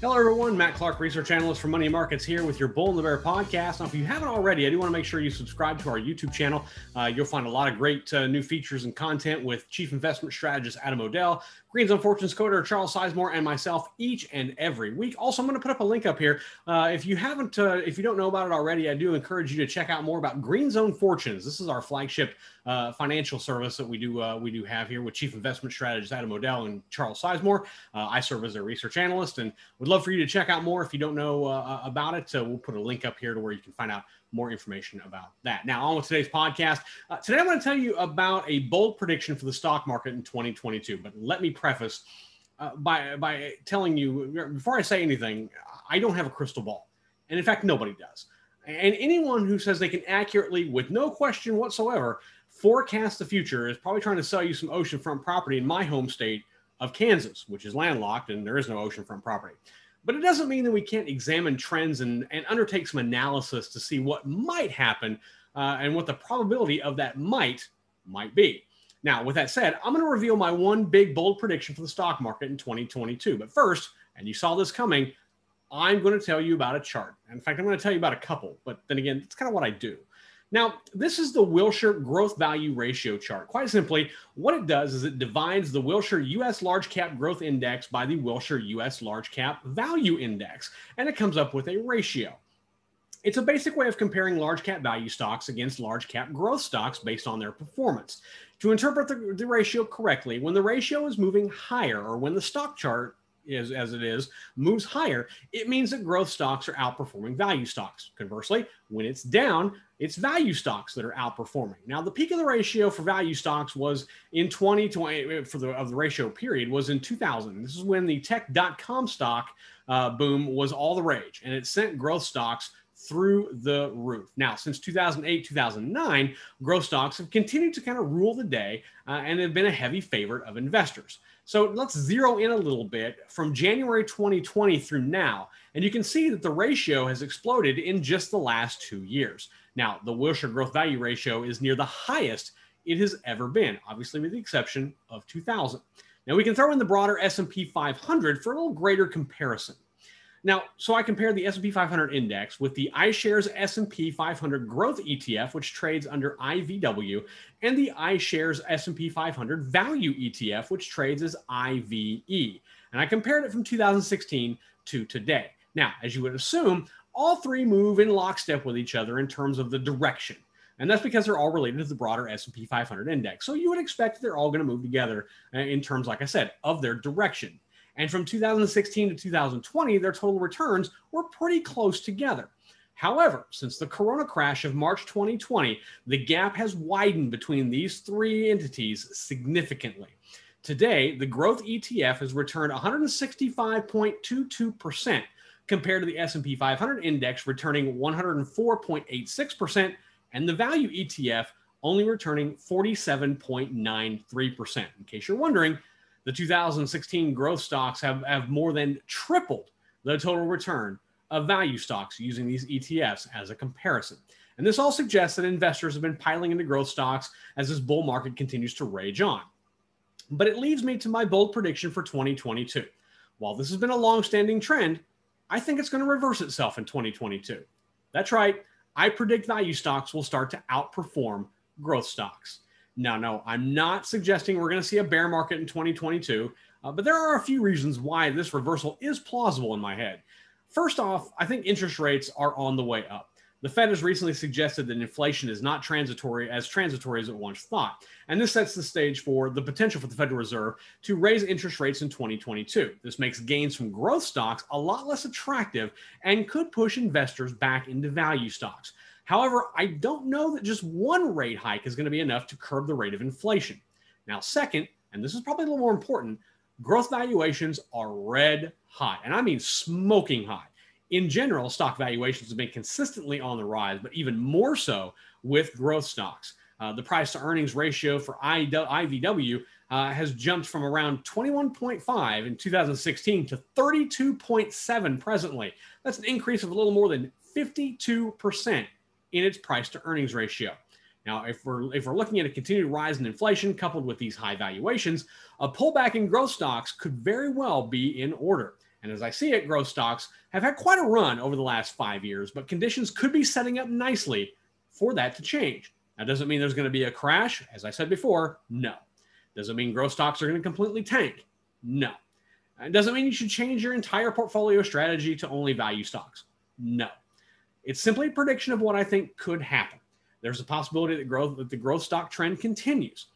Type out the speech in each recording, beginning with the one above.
Hello, everyone. Matt Clark, research analyst for Money Markets, here with your Bull and the Bear podcast. Now, if you haven't already, I do want to make sure you subscribe to our YouTube channel. Uh, you'll find a lot of great uh, new features and content with Chief Investment Strategist Adam O'Dell, Green Zone Fortunes coder Charles Sizemore, and myself each and every week. Also, I'm going to put up a link up here. Uh, if you haven't, uh, if you don't know about it already, I do encourage you to check out more about Green Zone Fortunes. This is our flagship uh, financial service that we do uh, we do have here with Chief Investment Strategist Adam O'Dell and Charles Sizemore. I serve as a research analyst, and would love for you to check out more if you don't know uh, about it. So we'll put a link up here to where you can find out more information about that. Now, on with today's podcast. Uh, today, I want to tell you about a bold prediction for the stock market in 2022. But let me preface uh, by by telling you before I say anything, I don't have a crystal ball, and in fact, nobody does. And anyone who says they can accurately, with no question whatsoever, forecast the future is probably trying to sell you some oceanfront property in my home state of Kansas, which is landlocked and there is no oceanfront property. But it doesn't mean that we can't examine trends and, and undertake some analysis to see what might happen uh, and what the probability of that might might be. Now, with that said, I'm going to reveal my one big bold prediction for the stock market in 2022. But first, and you saw this coming, I'm going to tell you about a chart. In fact, I'm going to tell you about a couple, but then again, it's kind of what I do. Now, this is the Wilshire Growth Value Ratio chart. Quite simply, what it does is it divides the Wilshire US Large Cap Growth Index by the Wilshire US Large Cap Value Index, and it comes up with a ratio. It's a basic way of comparing large cap value stocks against large cap growth stocks based on their performance. To interpret the, the ratio correctly, when the ratio is moving higher or when the stock chart is as it is moves higher, it means that growth stocks are outperforming value stocks. Conversely, when it's down, it's value stocks that are outperforming. Now, the peak of the ratio for value stocks was in 2020 for the of the ratio period was in 2000. This is when the tech.com stock uh, boom was all the rage, and it sent growth stocks through the roof. Now, since 2008, 2009, growth stocks have continued to kind of rule the day uh, and have been a heavy favorite of investors. So let's zero in a little bit from January 2020 through now. And you can see that the ratio has exploded in just the last two years. Now, the Wilshire growth value ratio is near the highest it has ever been, obviously with the exception of 2000. Now we can throw in the broader S&P 500 for a little greater comparison. Now, so I compare the S&P 500 index with the iShares S&P 500 Growth ETF, which trades under IVW, and the iShares S&P 500 Value ETF, which trades as IVE. And I compared it from 2016 to today. Now, as you would assume, all three move in lockstep with each other in terms of the direction. And that's because they're all related to the broader S&P 500 index. So you would expect they're all going to move together uh, in terms, like I said, of their direction. And from 2016 to 2020, their total returns were pretty close together. However, since the corona crash of March 2020, the gap has widened between these three entities significantly. Today, the growth ETF has returned 165.22% compared to the S&P 500 index returning 104.86% and the value ETF only returning 47.93%. In case you're wondering, the 2016 growth stocks have, have more than tripled the total return of value stocks using these ETFs as a comparison. And this all suggests that investors have been piling into growth stocks as this bull market continues to rage on. But it leads me to my bold prediction for 2022. While this has been a long-standing trend, I think it's going to reverse itself in 2022. That's right. I predict value stocks will start to outperform growth stocks. Now, no, I'm not suggesting we're going to see a bear market in 2022, uh, but there are a few reasons why this reversal is plausible in my head. First off, I think interest rates are on the way up. The Fed has recently suggested that inflation is not transitory as transitory as it once thought. And this sets the stage for the potential for the Federal Reserve to raise interest rates in 2022. This makes gains from growth stocks a lot less attractive and could push investors back into value stocks. However, I don't know that just one rate hike is going to be enough to curb the rate of inflation. Now, second, and this is probably a little more important, growth valuations are red hot, and I mean smoking hot. In general, stock valuations have been consistently on the rise, but even more so with growth stocks. Uh, the price to earnings ratio for IVW uh, has jumped from around 21.5 in 2016 to 32.7 presently. That's an increase of a little more than 52% in its price to earnings ratio. Now, if we're if we're looking at a continued rise in inflation coupled with these high valuations, a pullback in growth stocks could very well be in order. And as I see it, growth stocks have had quite a run over the last five years, but conditions could be setting up nicely for that to change. Now, doesn't mean there's going to be a crash. As I said before, no. Doesn't mean growth stocks are going to completely tank. No. It doesn't mean you should change your entire portfolio strategy to only value stocks. No. It's simply a prediction of what I think could happen. There's a possibility that growth that the growth stock trend continues.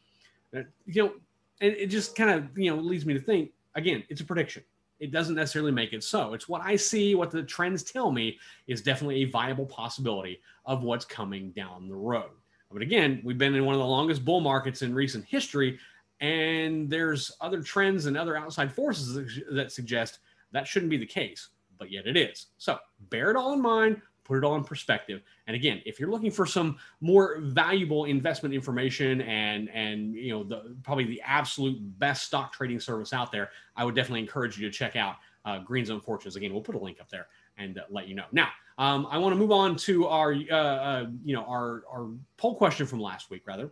That, you know, and it just kind of you know leads me to think again, it's a prediction. It doesn't necessarily make it so. It's what I see, what the trends tell me is definitely a viable possibility of what's coming down the road. But again, we've been in one of the longest bull markets in recent history, and there's other trends and other outside forces that suggest that shouldn't be the case, but yet it is. So bear it all in mind, put it all in perspective. And again, if you're looking for some more valuable investment information and and you know the probably the absolute best stock trading service out there, I would definitely encourage you to check out uh, Green Zone Fortunes. Again, we'll put a link up there and uh, let you know. Now, um, I want to move on to our uh, uh, you know our our poll question from last week, rather.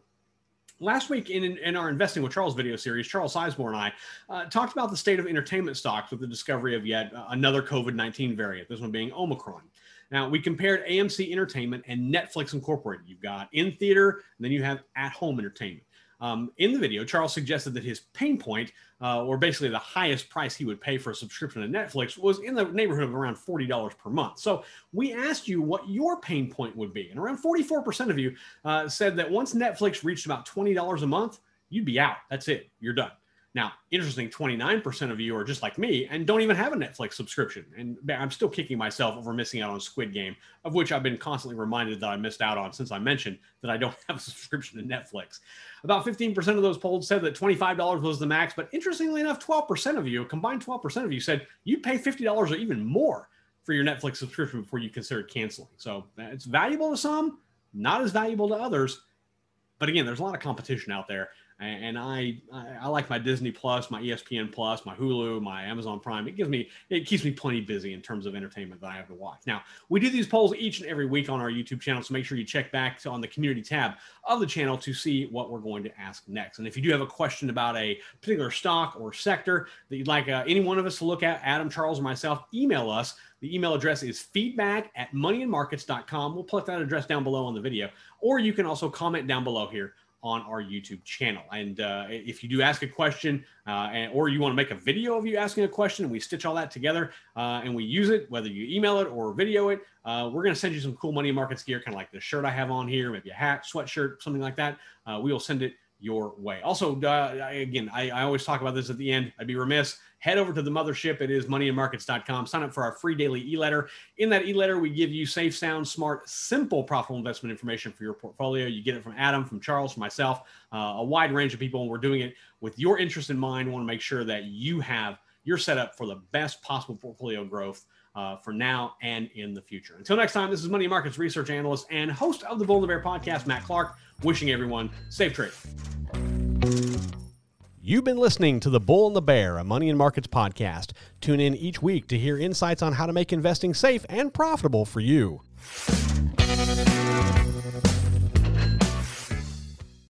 Last week in, in our Investing with Charles video series, Charles Sizemore and I uh, talked about the state of entertainment stocks with the discovery of yet another COVID 19 variant, this one being Omicron. Now, we compared AMC Entertainment and Netflix Incorporated. You've got in theater, and then you have at home entertainment. Um, in the video, Charles suggested that his pain point, uh, or basically the highest price he would pay for a subscription to Netflix, was in the neighborhood of around $40 per month. So we asked you what your pain point would be. And around 44% of you uh, said that once Netflix reached about $20 a month, you'd be out. That's it. You're done. Now, interesting, 29% of you are just like me and don't even have a Netflix subscription. And I'm still kicking myself over missing out on Squid Game, of which I've been constantly reminded that I missed out on since I mentioned that I don't have a subscription to Netflix. About 15% of those polled said that $25 was the max. But interestingly enough, 12% of you, a combined 12% of you, said you'd pay $50 or even more for your Netflix subscription before you considered canceling. So uh, it's valuable to some, not as valuable to others. But again, there's a lot of competition out there and I, I like my Disney Plus, my ESPN Plus, my Hulu, my Amazon Prime. It gives me it keeps me plenty busy in terms of entertainment that I have to watch. Now we do these polls each and every week on our YouTube channel, so make sure you check back on the community tab of the channel to see what we're going to ask next. And if you do have a question about a particular stock or sector that you'd like uh, any one of us to look at, Adam, Charles, or myself, email us. The email address is feedback at moneyandmarkets.com. We'll put that address down below on the video, or you can also comment down below here on our YouTube channel. And uh, if you do ask a question, uh, and, or you want to make a video of you asking a question, and we stitch all that together uh, and we use it, whether you email it or video it, uh, we're going to send you some cool money markets gear, kind of like the shirt I have on here, maybe a hat, sweatshirt, something like that. Uh, we will send it your way. Also, uh, again, I, I, always talk about this at the end. I'd be remiss. Head over to the mothership. It is moneyandmarkets.com. Sign up for our free daily e letter. In that e letter, we give you safe, sound, smart, simple, profitable investment information for your portfolio. You get it from Adam, from Charles, from myself, uh, a wide range of people. And we're doing it with your interest in mind. We want to make sure that you have your setup for the best possible portfolio growth. Uh, for now and in the future. Until next time, this is Money Markets research analyst and host of the Bull and the Bear podcast, Matt Clark, wishing everyone safe trade. You've been listening to The Bull and the Bear, a Money and Markets podcast. Tune in each week to hear insights on how to make investing safe and profitable for you.